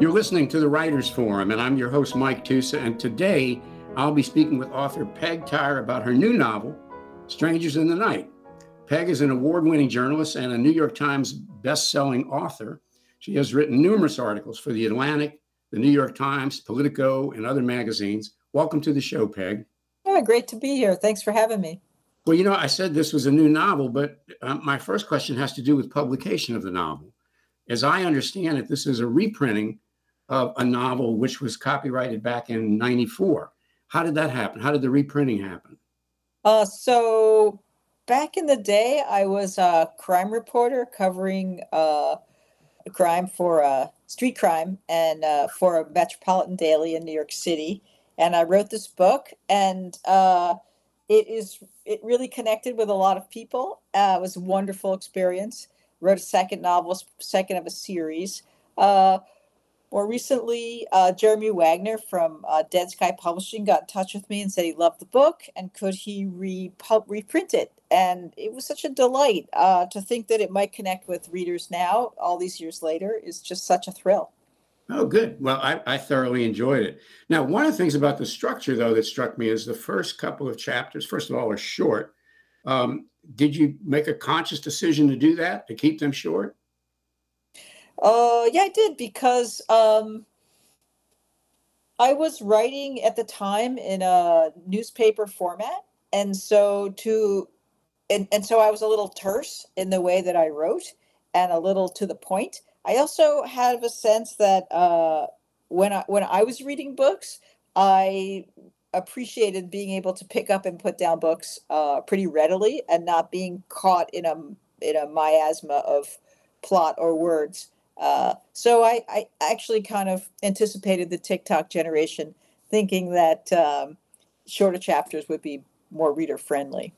You're listening to the Writers Forum, and I'm your host, Mike Tusa. And today I'll be speaking with author Peg Tyre about her new novel, Strangers in the Night. Peg is an award winning journalist and a New York Times best-selling author. She has written numerous articles for The Atlantic, The New York Times, Politico, and other magazines. Welcome to the show, Peg. Yeah, great to be here. Thanks for having me. Well, you know, I said this was a new novel, but uh, my first question has to do with publication of the novel. As I understand it, this is a reprinting of a novel which was copyrighted back in 94. How did that happen? How did the reprinting happen? Uh, so back in the day, I was a crime reporter covering uh, crime for uh, street crime and uh, for a Metropolitan Daily in New York City. And I wrote this book, and uh, it is it really connected with a lot of people. Uh, it was a wonderful experience. Wrote a second novel, second of a series. Uh, more recently, uh, Jeremy Wagner from uh, Dead Sky Publishing got in touch with me and said he loved the book and could he re- reprint it. And it was such a delight uh, to think that it might connect with readers now, all these years later, is just such a thrill. Oh, good. Well, I, I thoroughly enjoyed it. Now, one of the things about the structure, though, that struck me is the first couple of chapters, first of all, are short. Um, did you make a conscious decision to do that, to keep them short? Uh, yeah, I did because um, I was writing at the time in a newspaper format, and so to and, and so I was a little terse in the way that I wrote and a little to the point. I also have a sense that uh, when I when I was reading books, I appreciated being able to pick up and put down books uh, pretty readily and not being caught in a in a miasma of plot or words. Uh, so I, I actually kind of anticipated the TikTok generation, thinking that um, shorter chapters would be more reader friendly.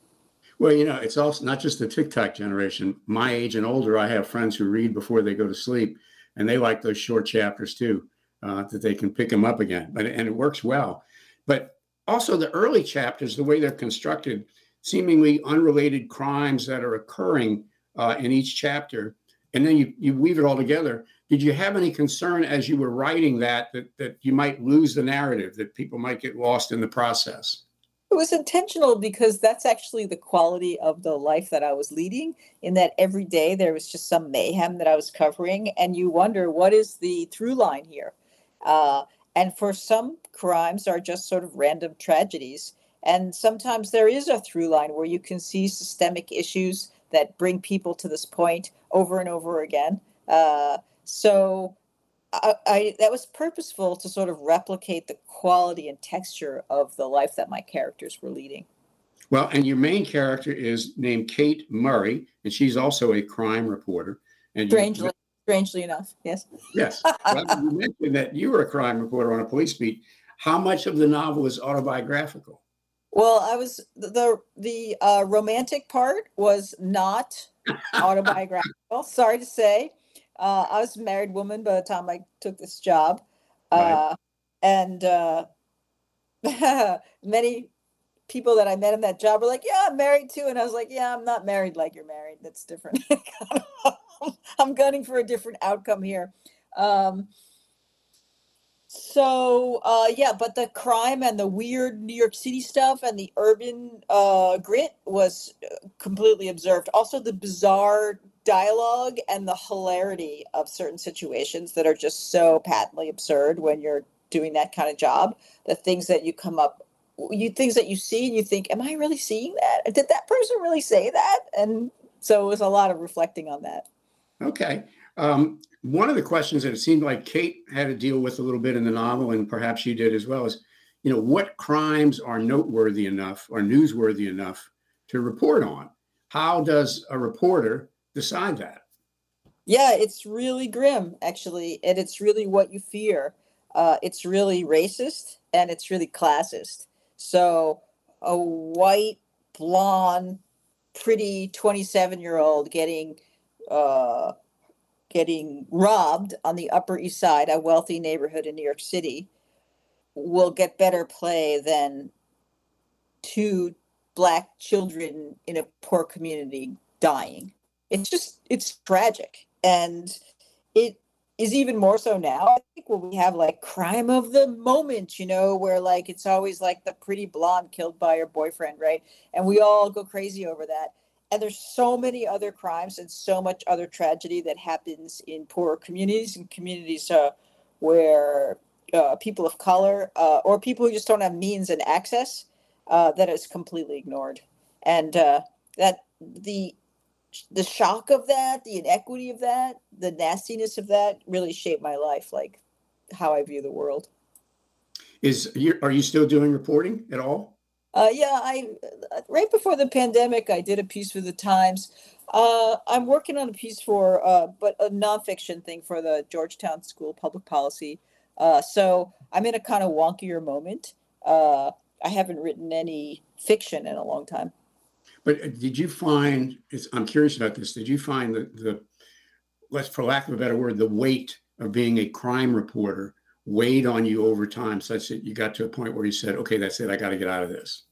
Well, you know, it's also not just the TikTok generation. My age and older, I have friends who read before they go to sleep, and they like those short chapters too, uh, that they can pick them up again. But and it works well. But also the early chapters, the way they're constructed, seemingly unrelated crimes that are occurring uh, in each chapter and then you, you weave it all together. Did you have any concern as you were writing that, that that you might lose the narrative, that people might get lost in the process? It was intentional because that's actually the quality of the life that I was leading. In that every day there was just some mayhem that I was covering, and you wonder what is the through line here. Uh, and for some crimes are just sort of random tragedies, and sometimes there is a through line where you can see systemic issues that bring people to this point over and over again. Uh, so I, I, that was purposeful to sort of replicate the quality and texture of the life that my characters were leading. Well, and your main character is named Kate Murray, and she's also a crime reporter. And strangely, you, strangely enough, yes. Yes. Well, you mentioned that you were a crime reporter on a police beat. How much of the novel is autobiographical? Well, I was the the uh, romantic part was not autobiographical. Sorry to say, uh, I was a married woman by the time I took this job, uh, right. and uh, many people that I met in that job were like, "Yeah, I'm married too," and I was like, "Yeah, I'm not married like you're married. That's different. I'm gunning for a different outcome here." Um, so uh, yeah, but the crime and the weird New York City stuff and the urban uh, grit was uh, completely observed. Also, the bizarre dialogue and the hilarity of certain situations that are just so patently absurd when you're doing that kind of job. The things that you come up, you things that you see and you think, "Am I really seeing that? Did that person really say that?" And so it was a lot of reflecting on that. Okay. Um, one of the questions that it seemed like Kate had to deal with a little bit in the novel, and perhaps you did as well, is you know what crimes are noteworthy enough or newsworthy enough to report on? How does a reporter decide that? Yeah, it's really grim, actually, and it's really what you fear. Uh, it's really racist and it's really classist. So, a white, blonde, pretty 27 year old getting uh, getting robbed on the Upper East Side, a wealthy neighborhood in New York City, will get better play than two black children in a poor community dying. It's just it's tragic and it is even more so now. I think when we have like crime of the moment, you know, where like it's always like the pretty blonde killed by her boyfriend, right? And we all go crazy over that. And there's so many other crimes and so much other tragedy that happens in poorer communities and communities uh, where uh, people of color uh, or people who just don't have means and access uh, that is completely ignored. And uh, that the the shock of that, the inequity of that, the nastiness of that really shaped my life, like how I view the world. Is are you still doing reporting at all? Uh, yeah, I right before the pandemic, I did a piece for the Times. Uh, I'm working on a piece for, uh, but a nonfiction thing for the Georgetown School of Public Policy. Uh, so I'm in a kind of wonkier moment. Uh, I haven't written any fiction in a long time. But uh, did you find? I'm curious about this. Did you find the the let's, for lack of a better word, the weight of being a crime reporter weighed on you over time, such that you got to a point where you said, "Okay, that's it. I got to get out of this."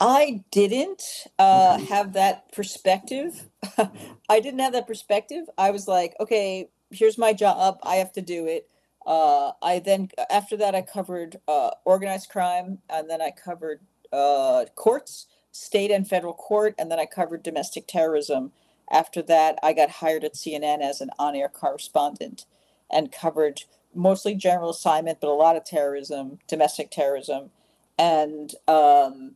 I didn't uh, okay. have that perspective. I didn't have that perspective. I was like, okay, here's my job. I have to do it. Uh, I then, after that, I covered uh, organized crime and then I covered uh, courts state and federal court, and then I covered domestic terrorism. After that, I got hired at CNN as an on air correspondent and covered mostly general assignment, but a lot of terrorism, domestic terrorism. And um,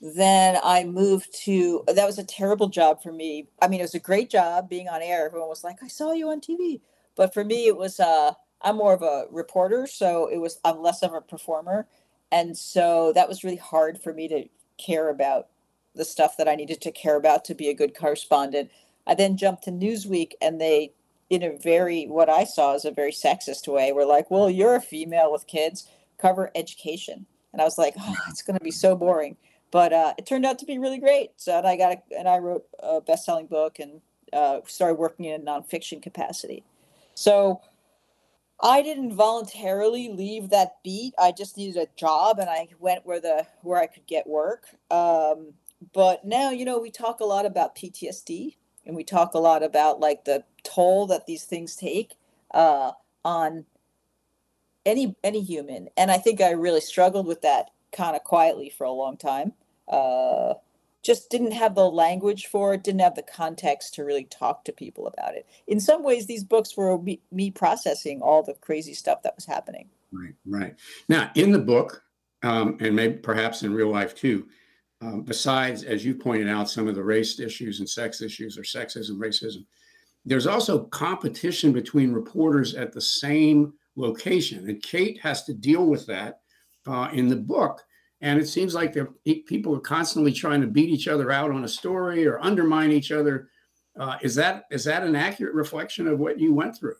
then I moved to, that was a terrible job for me. I mean, it was a great job being on air. Everyone was like, I saw you on TV. But for me, it was, uh, I'm more of a reporter. So it was, I'm less of a performer. And so that was really hard for me to care about the stuff that I needed to care about to be a good correspondent. I then jumped to Newsweek and they, in a very, what I saw as a very sexist way, were like, well, you're a female with kids, cover education. And I was like, oh, it's going to be so boring. But uh, it turned out to be really great. So and I got a, and I wrote a best-selling book and uh, started working in a nonfiction capacity. So I didn't voluntarily leave that beat. I just needed a job, and I went where the where I could get work. Um, but now, you know, we talk a lot about PTSD, and we talk a lot about like the toll that these things take uh, on any any human. And I think I really struggled with that kind of quietly for a long time. Uh, just didn't have the language for it, didn't have the context to really talk to people about it. In some ways, these books were me, me processing all the crazy stuff that was happening. Right, right. Now, in the book, um, and maybe perhaps in real life too, um, besides, as you pointed out, some of the race issues and sex issues or sexism, racism, there's also competition between reporters at the same location. And Kate has to deal with that uh, in the book and it seems like people are constantly trying to beat each other out on a story or undermine each other. Uh, is that is that an accurate reflection of what you went through?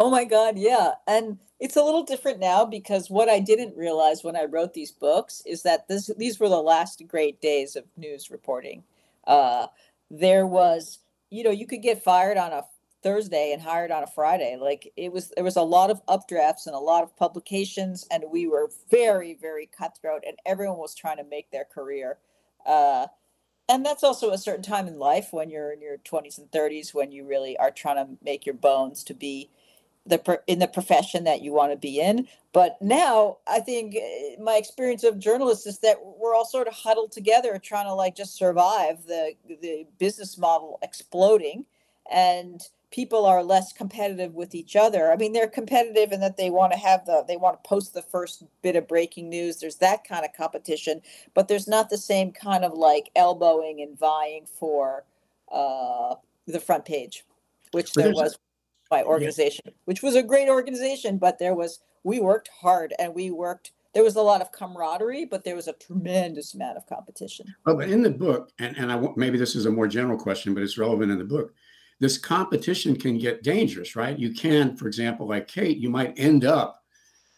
Oh my God, yeah. And it's a little different now because what I didn't realize when I wrote these books is that this these were the last great days of news reporting. Uh, there was, you know, you could get fired on a Thursday and hired on a Friday. Like it was, there was a lot of updrafts and a lot of publications, and we were very, very cutthroat, and everyone was trying to make their career. Uh, and that's also a certain time in life when you're in your 20s and 30s when you really are trying to make your bones to be the in the profession that you want to be in. But now I think eh, my experience of journalists is that we're all sort of huddled together trying to like just survive the the business model exploding and people are less competitive with each other. I mean, they're competitive in that they want to have the they want to post the first bit of breaking news. There's that kind of competition, but there's not the same kind of like elbowing and vying for uh, the front page, which there was my organization, yeah. which was a great organization, but there was we worked hard and we worked there was a lot of camaraderie, but there was a tremendous amount of competition. Well, but in the book, and, and I maybe this is a more general question, but it's relevant in the book this competition can get dangerous, right? You can, for example, like Kate, you might end up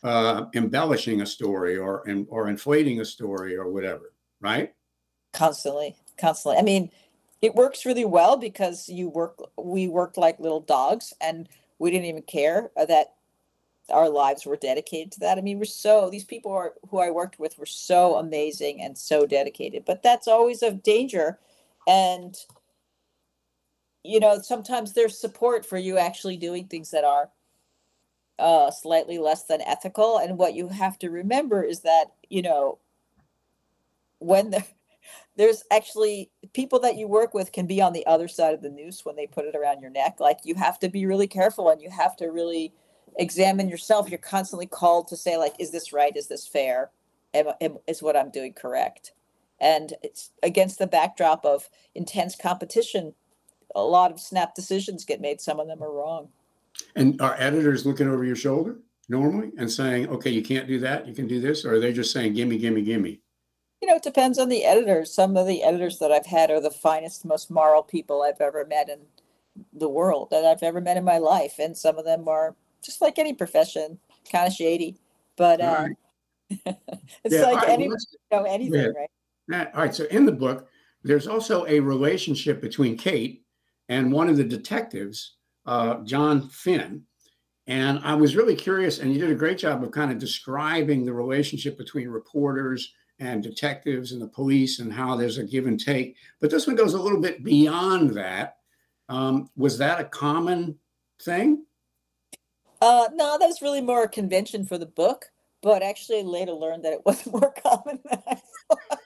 uh, embellishing a story or or inflating a story or whatever, right? Constantly, constantly. I mean, it works really well because you work. We worked like little dogs, and we didn't even care that our lives were dedicated to that. I mean, we're so these people are, who I worked with were so amazing and so dedicated. But that's always a danger, and you know, sometimes there's support for you actually doing things that are uh, slightly less than ethical. And what you have to remember is that, you know, when the, there's actually people that you work with can be on the other side of the noose when they put it around your neck. Like you have to be really careful and you have to really examine yourself. You're constantly called to say, like, is this right? Is this fair? Am, am, is what I'm doing correct? And it's against the backdrop of intense competition. A lot of snap decisions get made. Some of them are wrong. And are editors looking over your shoulder normally and saying, okay, you can't do that, you can do this? Or are they just saying, gimme, gimme, gimme? You know, it depends on the editors. Some of the editors that I've had are the finest, most moral people I've ever met in the world that I've ever met in my life. And some of them are just like any profession, kind of shady. But uh, right. it's yeah, like right, any, you know, anything, yeah. right? All right. So in the book, there's also a relationship between Kate and one of the detectives uh, John Finn. And I was really curious, and you did a great job of kind of describing the relationship between reporters and detectives and the police and how there's a give and take. But this one goes a little bit beyond that. Um, was that a common thing? Uh, no, that was really more a convention for the book. But actually, I later learned that it was more common than I thought.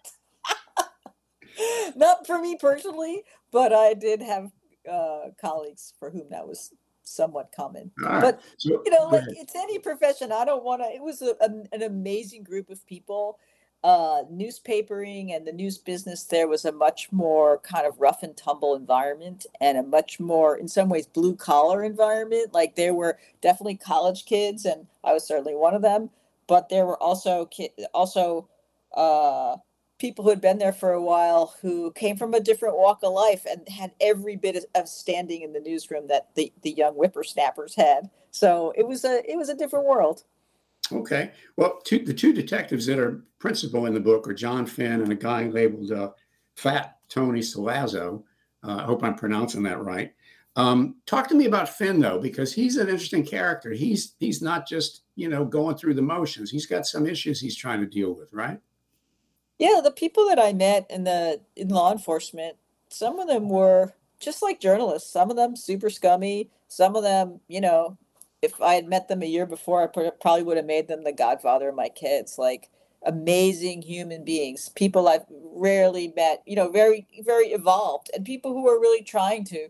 Not for me personally, but I did have uh, colleagues for whom that was somewhat common. Right. But you know, like it's any profession. I don't want to. It was a, a, an amazing group of people. Uh, newspapering and the news business there was a much more kind of rough and tumble environment and a much more, in some ways, blue collar environment. Like there were definitely college kids, and I was certainly one of them. But there were also ki- also uh, people who had been there for a while who came from a different walk of life and had every bit of standing in the newsroom that the, the young whippersnappers had. So it was a it was a different world. Okay. Well, two, the two detectives that are principal in the book are John Finn and a guy labeled uh, Fat Tony Salazzo. Uh, I hope I'm pronouncing that right. Um, talk to me about Finn though, because he's an interesting character. He's he's not just you know going through the motions. He's got some issues he's trying to deal with, right? Yeah, the people that I met in the in law enforcement, some of them were just like journalists. Some of them super scummy. Some of them, you know, if I had met them a year before, I probably would have made them the godfather of my kids. Like amazing human beings, people I've rarely met. You know, very very evolved, and people who are really trying to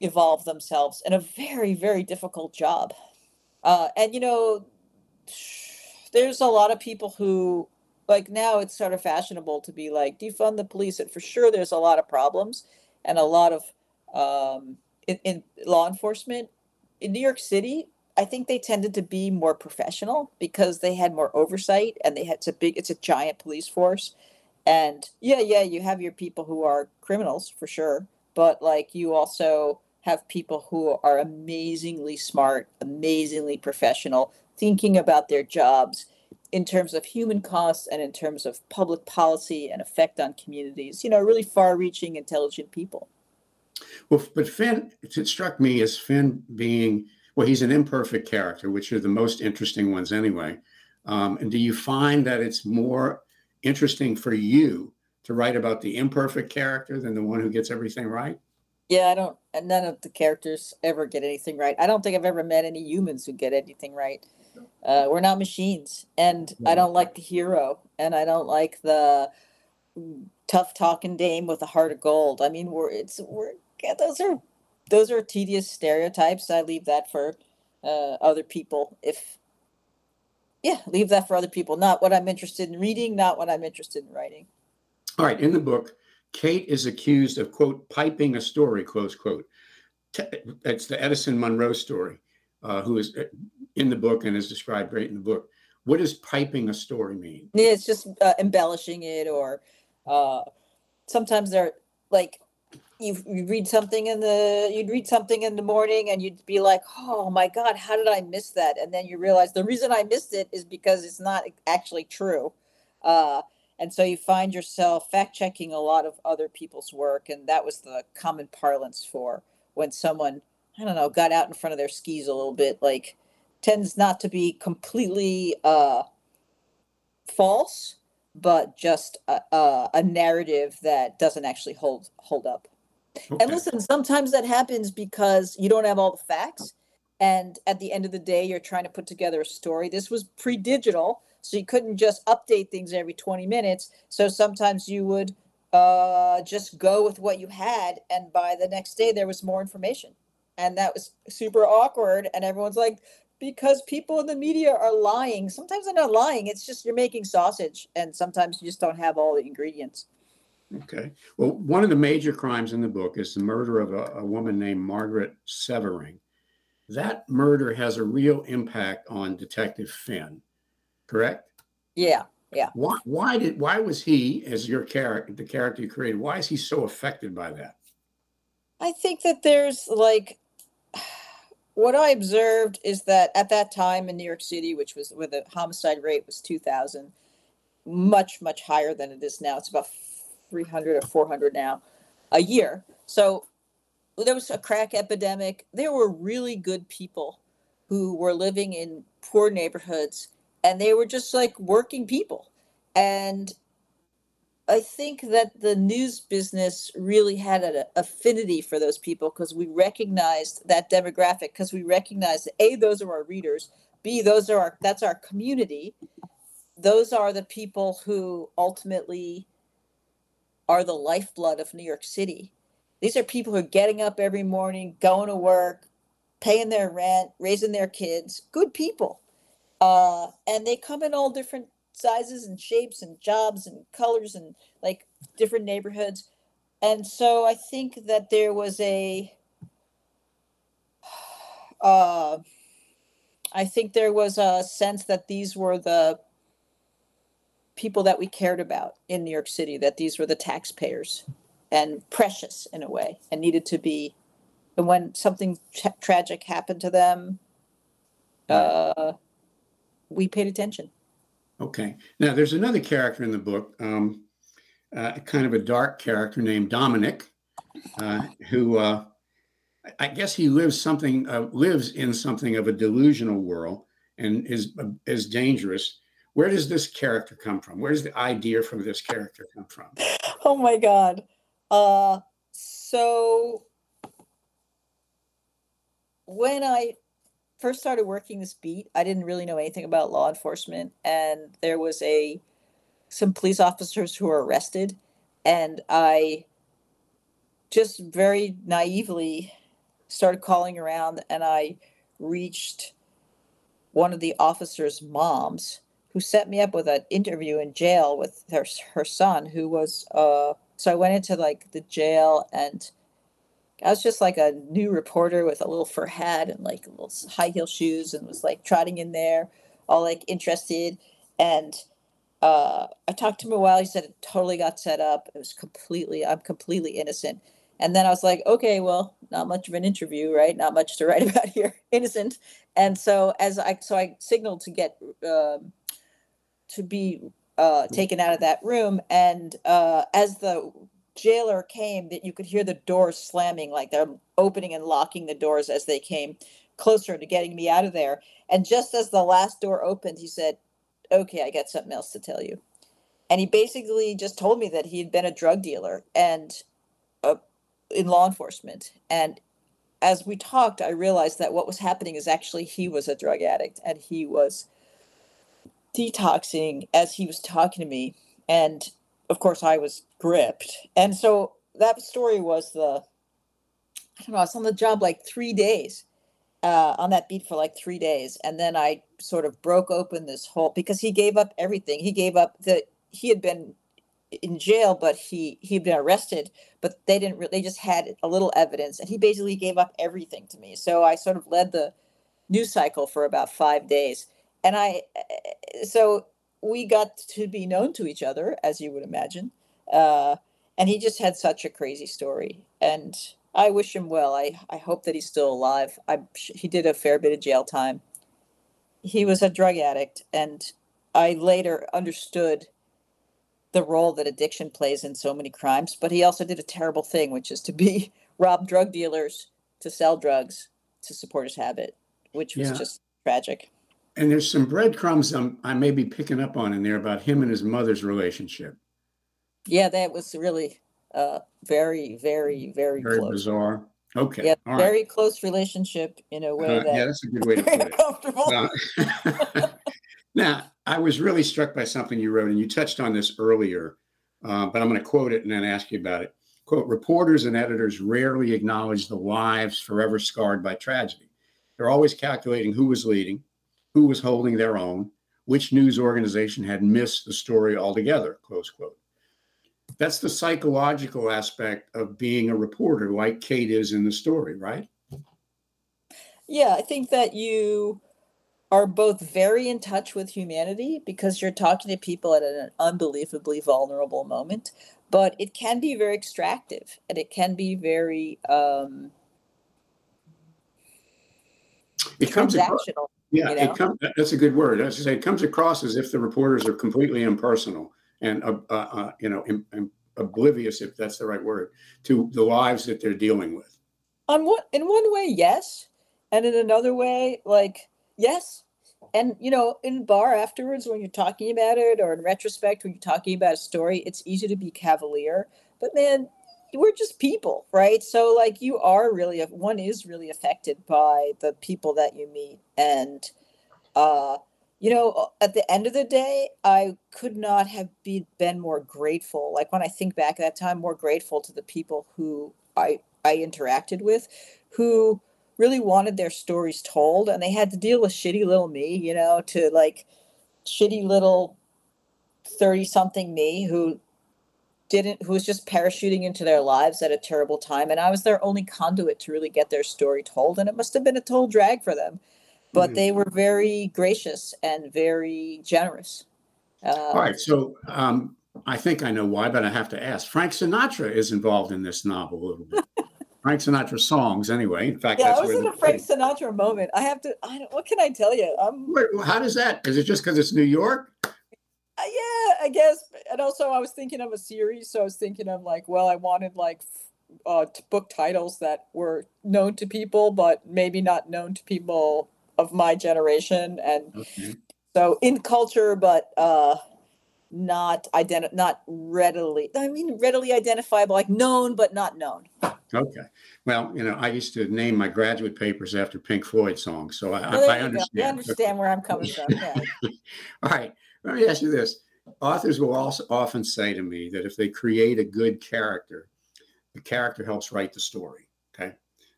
evolve themselves in a very very difficult job. Uh, and you know, there's a lot of people who like now it's sort of fashionable to be like defund the police and for sure there's a lot of problems and a lot of um, in, in law enforcement in new york city i think they tended to be more professional because they had more oversight and they had it's a big it's a giant police force and yeah yeah you have your people who are criminals for sure but like you also have people who are amazingly smart amazingly professional thinking about their jobs in terms of human costs and in terms of public policy and effect on communities, you know, really far reaching, intelligent people. Well, but Finn, it struck me as Finn being, well, he's an imperfect character, which are the most interesting ones anyway. Um, and do you find that it's more interesting for you to write about the imperfect character than the one who gets everything right? Yeah, I don't, none of the characters ever get anything right. I don't think I've ever met any humans who get anything right. Uh, we're not machines, and I don't like the hero, and I don't like the tough talking dame with a heart of gold. I mean, we're it's we're yeah, those are those are tedious stereotypes. I leave that for uh, other people. If yeah, leave that for other people. Not what I'm interested in reading. Not what I'm interested in writing. All right. In the book, Kate is accused of quote piping a story close quote. That's the Edison Monroe story uh, who is uh, in the book and is described great in the book. What does piping a story mean? Yeah, it's just uh, embellishing it, or uh, sometimes they're like you, read something in the you'd read something in the morning and you'd be like, oh my god, how did I miss that? And then you realize the reason I missed it is because it's not actually true. Uh, and so you find yourself fact checking a lot of other people's work, and that was the common parlance for when someone I don't know, got out in front of their skis a little bit, like tends not to be completely uh, false, but just a, a, a narrative that doesn't actually hold hold up. And listen, sometimes that happens because you don't have all the facts. And at the end of the day, you're trying to put together a story. This was pre digital, so you couldn't just update things every 20 minutes. So sometimes you would uh, just go with what you had. And by the next day, there was more information. And that was super awkward. And everyone's like, because people in the media are lying. Sometimes they're not lying, it's just you're making sausage. And sometimes you just don't have all the ingredients. Okay. Well, one of the major crimes in the book is the murder of a, a woman named Margaret Severing. That murder has a real impact on Detective Finn, correct? Yeah. Yeah. Why, why did why was he as your character the character you created why is he so affected by that i think that there's like what i observed is that at that time in new york city which was where the homicide rate was 2000 much much higher than it is now it's about 300 or 400 now a year. So there was a crack epidemic. There were really good people who were living in poor neighborhoods and they were just like working people. And i think that the news business really had an affinity for those people because we recognized that demographic because we recognized that a those are our readers b those are our that's our community. Those are the people who ultimately are the lifeblood of new york city. These are people who are getting up every morning going to work paying their rent raising their kids. Good people. Uh, and they come in all different sizes and shapes and jobs and colors and like different neighborhoods. And so I think that there was a, uh, I think there was a sense that these were the people that we cared about in New York City, that these were the taxpayers and precious in a way and needed to be. And when something tra- tragic happened to them, uh, we paid attention. Okay. Now, there's another character in the book, um, uh, kind of a dark character named Dominic, uh, who uh, I guess he lives something uh, lives in something of a delusional world and is is dangerous. Where does this character come from? Where does the idea for this character come from? Oh my God. Uh, so when I first started working this beat, I didn't really know anything about law enforcement, and there was a some police officers who were arrested, and I just very naively started calling around, and I reached one of the officers' moms who set me up with an interview in jail with her her son, who was uh. So I went into like the jail and I was just like a new reporter with a little fur hat and like little high heel shoes and was like trotting in there, all like interested. And uh, I talked to him a while. He said it totally got set up. It was completely, I'm completely innocent. And then I was like, okay, well, not much of an interview, right? Not much to write about here. innocent. And so as I, so I signaled to get, um, to be uh, taken out of that room. And uh, as the jailer came that you could hear the doors slamming like they're opening and locking the doors as they came closer to getting me out of there. And just as the last door opened he said okay i got something else to tell you. And he basically just told me that he had been a drug dealer and uh, in law enforcement. And as we talked i realized that what was happening is actually he was a drug addict and he was detoxing as he was talking to me and of course, I was gripped. And so that story was the, I don't know, I was on the job like three days, uh, on that beat for like three days. And then I sort of broke open this whole, because he gave up everything. He gave up the, he had been in jail, but he, he'd been arrested, but they didn't, re- they just had a little evidence and he basically gave up everything to me. So I sort of led the news cycle for about five days. And I, so we got to be known to each other, as you would imagine. Uh, and he just had such a crazy story. And I wish him well. I, I hope that he's still alive. I, he did a fair bit of jail time. He was a drug addict. And I later understood the role that addiction plays in so many crimes. But he also did a terrible thing, which is to be rob drug dealers to sell drugs to support his habit, which was yeah. just tragic. And there's some breadcrumbs I'm, I may be picking up on in there about him and his mother's relationship. Yeah, that was really Uh, very, very, very, Very close. bizarre. Okay. Yeah, All right. very close relationship in a way Uh, that yeah, that's a good way to put it. uncomfortable. Uh, now, I was really struck by something you wrote, and you touched on this earlier, uh, but I'm going to quote it and then ask you about it. Quote Reporters and editors rarely acknowledge the lives forever scarred by tragedy. They're always calculating who was leading, who was holding their own, which news organization had missed the story altogether. Close quote. That's the psychological aspect of being a reporter, like Kate is in the story, right? Yeah, I think that you are both very in touch with humanity because you're talking to people at an unbelievably vulnerable moment, but it can be very extractive and it can be very um, It comes across. Yeah, you know? it comes. That's a good word. As I say, it comes across as if the reporters are completely impersonal and uh, uh, uh, you know, im- im- oblivious, if that's the right word, to the lives that they're dealing with. On one in one way, yes, and in another way, like yes. And you know, in bar afterwards, when you're talking about it, or in retrospect, when you're talking about a story, it's easy to be cavalier. But man, we're just people, right? So like, you are really one is really affected by the people that you meet, and uh, you know, at the end of the day, I could not have be, been more grateful. Like when I think back at that time, more grateful to the people who I I interacted with, who really wanted their stories told, and they had to deal with shitty little me, you know, to like shitty little thirty something me who didn't who was just parachuting into their lives at a terrible time and i was their only conduit to really get their story told and it must have been a total drag for them but Mhm. they were very gracious and very generous uh, All right, so um, I think I know why, but I have to ask. Frank Sinatra is involved in this novel a little bit. Frank Sinatra songs, anyway. In fact, yeah that's i was where in a frank sinatra moment i have to i don't what can i tell you i'm Wait, how does that? Is it just because it's New York? Uh, yeah, I guess. And also, I was thinking of a series, so I was thinking of like, well, I wanted like uh, book titles that were known to people, but maybe not known to people of my generation, and Okay. so in culture, but uh, not identi- not readily. I mean, readily identifiable, like known but not known. Okay. Well, you know, I used to name my graduate papers after Pink Floyd songs, so I, So I, I go. understand. You understand where I'm coming from. Yeah. All right. Let me ask you this. Authors will also often say to me that if they create a good character, the character helps write the story. Okay.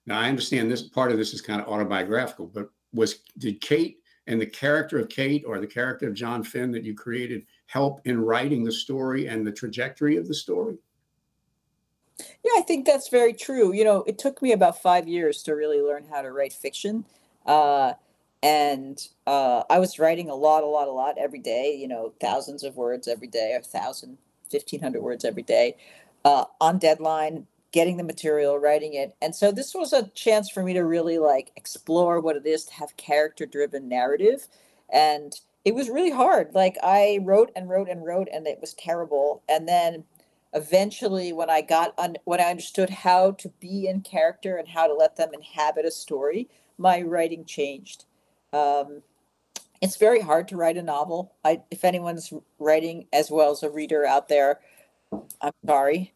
Now I understand this part of this is kind of autobiographical, but was did Kate and the character of Kate or the character of John Finn that you created help in writing the story and the trajectory of the story? Yeah, I think that's very true. You know, it took me about five years to really learn how to write fiction. Uh, and uh, I was writing a lot, a lot, a lot every day, you know, thousands of words every day, a thousand, fifteen hundred words every day, uh, on deadline, getting the material, writing it. And so this was a chance for me to really like explore what it is to have character driven narrative. And it was really hard. Like I wrote and wrote and wrote, and it was terrible. And then eventually when i got un- when i understood how to be in character and how to let them inhabit a story my writing changed um, it's very hard to write a novel I, if anyone's writing as well as a reader out there i'm sorry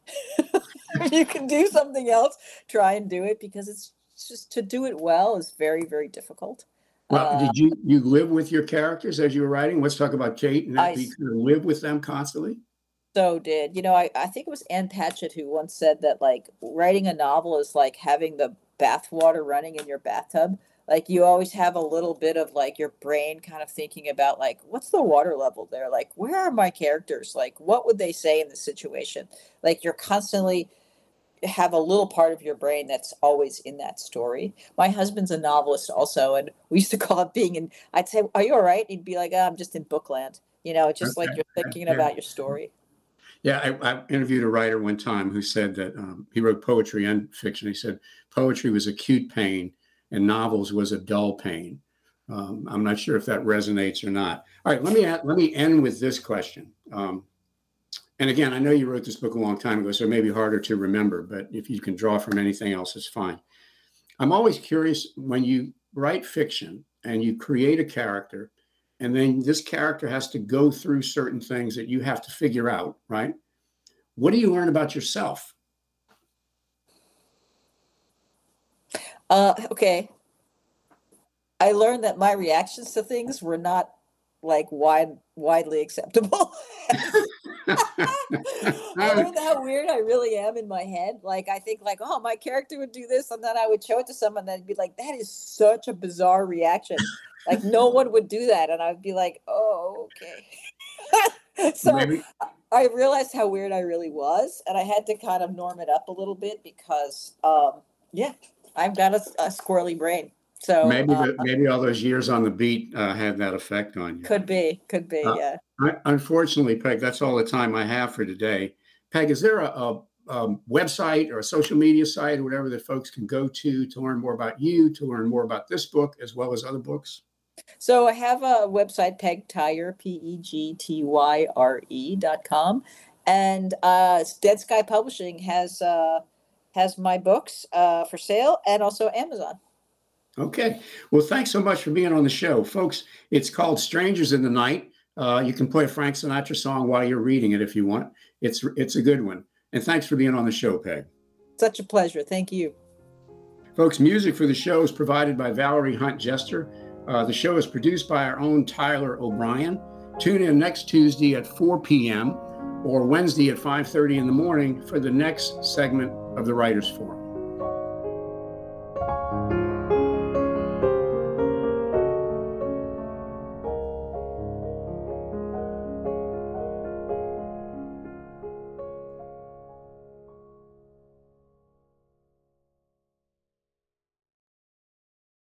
you can do something else try and do it because it's just to do it well is very very difficult Well, Uh, did you you live with your characters as you were writing? Let's talk about Kate and I. You s- kind of live with them constantly. so did you know I, I think it was ann patchett who once said that like writing a novel is like having the bathwater running in your bathtub like you always have a little bit of like your brain kind of thinking about like what's the water level there? Like where are my characters? Like what would they say in the situation? Like you're constantly have a little part of your brain that's always in that story. My husband's a novelist also and we used to call it being in i'd say are you all right he'd be like oh, i'm just in bookland. You know it's just like you're thinking yeah. about your story. Yeah, I, I interviewed a writer one time who said that um, he wrote poetry and fiction. He said poetry was acute pain and novels was a dull pain. Um, I'm not sure if that resonates or not. All right, let me let me end with this question. Um, and again, I know you wrote this book a long time ago, so it may be harder to remember. But if you can draw from anything else, it's fine. I'm always curious when you write fiction and you create a character, and then this character has to go through certain things that you have to figure out, right? what do you learn about yourself? Uh, okay. I learned that my reactions to things were not like wide widely acceptable. I learned how weird I really am in my head. Like I think like, oh, my character would do this, and then I would show it to someone that'd be like, that is such a bizarre reaction. Like no one would do that, and I'd be like, oh, okay. so Maybe. I realized how weird I really was, and I had to kind of norm it up a little bit because, um, yeah, I've got a, a squirrely brain. So maybe uh, maybe all those years on the beat uh, had that effect on you. Could be, could be, uh, yeah. I, unfortunately, Peg, that's all the time I have for today. Peg, is there a, a, a, website or a social media site or whatever that folks can go to to learn more about you, to learn more about this book as well as other books? So I have a website, Peg Tyre, P E G T Y R E dot com, and uh, Dead Sky Publishing has uh, has my books uh, for sale, and also Amazon. Okay. Well, thanks so much for being on the show, folks. It's called Strangers in the Night. Uh, you can play a Frank Sinatra song while you're reading it if you want. It's it's a good one. And thanks for being on the show, Peg. Such a pleasure. Thank you. Folks, music for the show is provided by Valerie Hunt Jester. Uh, the show is produced by our own Tyler O'Brien. Tune in next Tuesday at 4 p.m. or Wednesday at 5:30 in the morning for the next segment of the Writers Forum.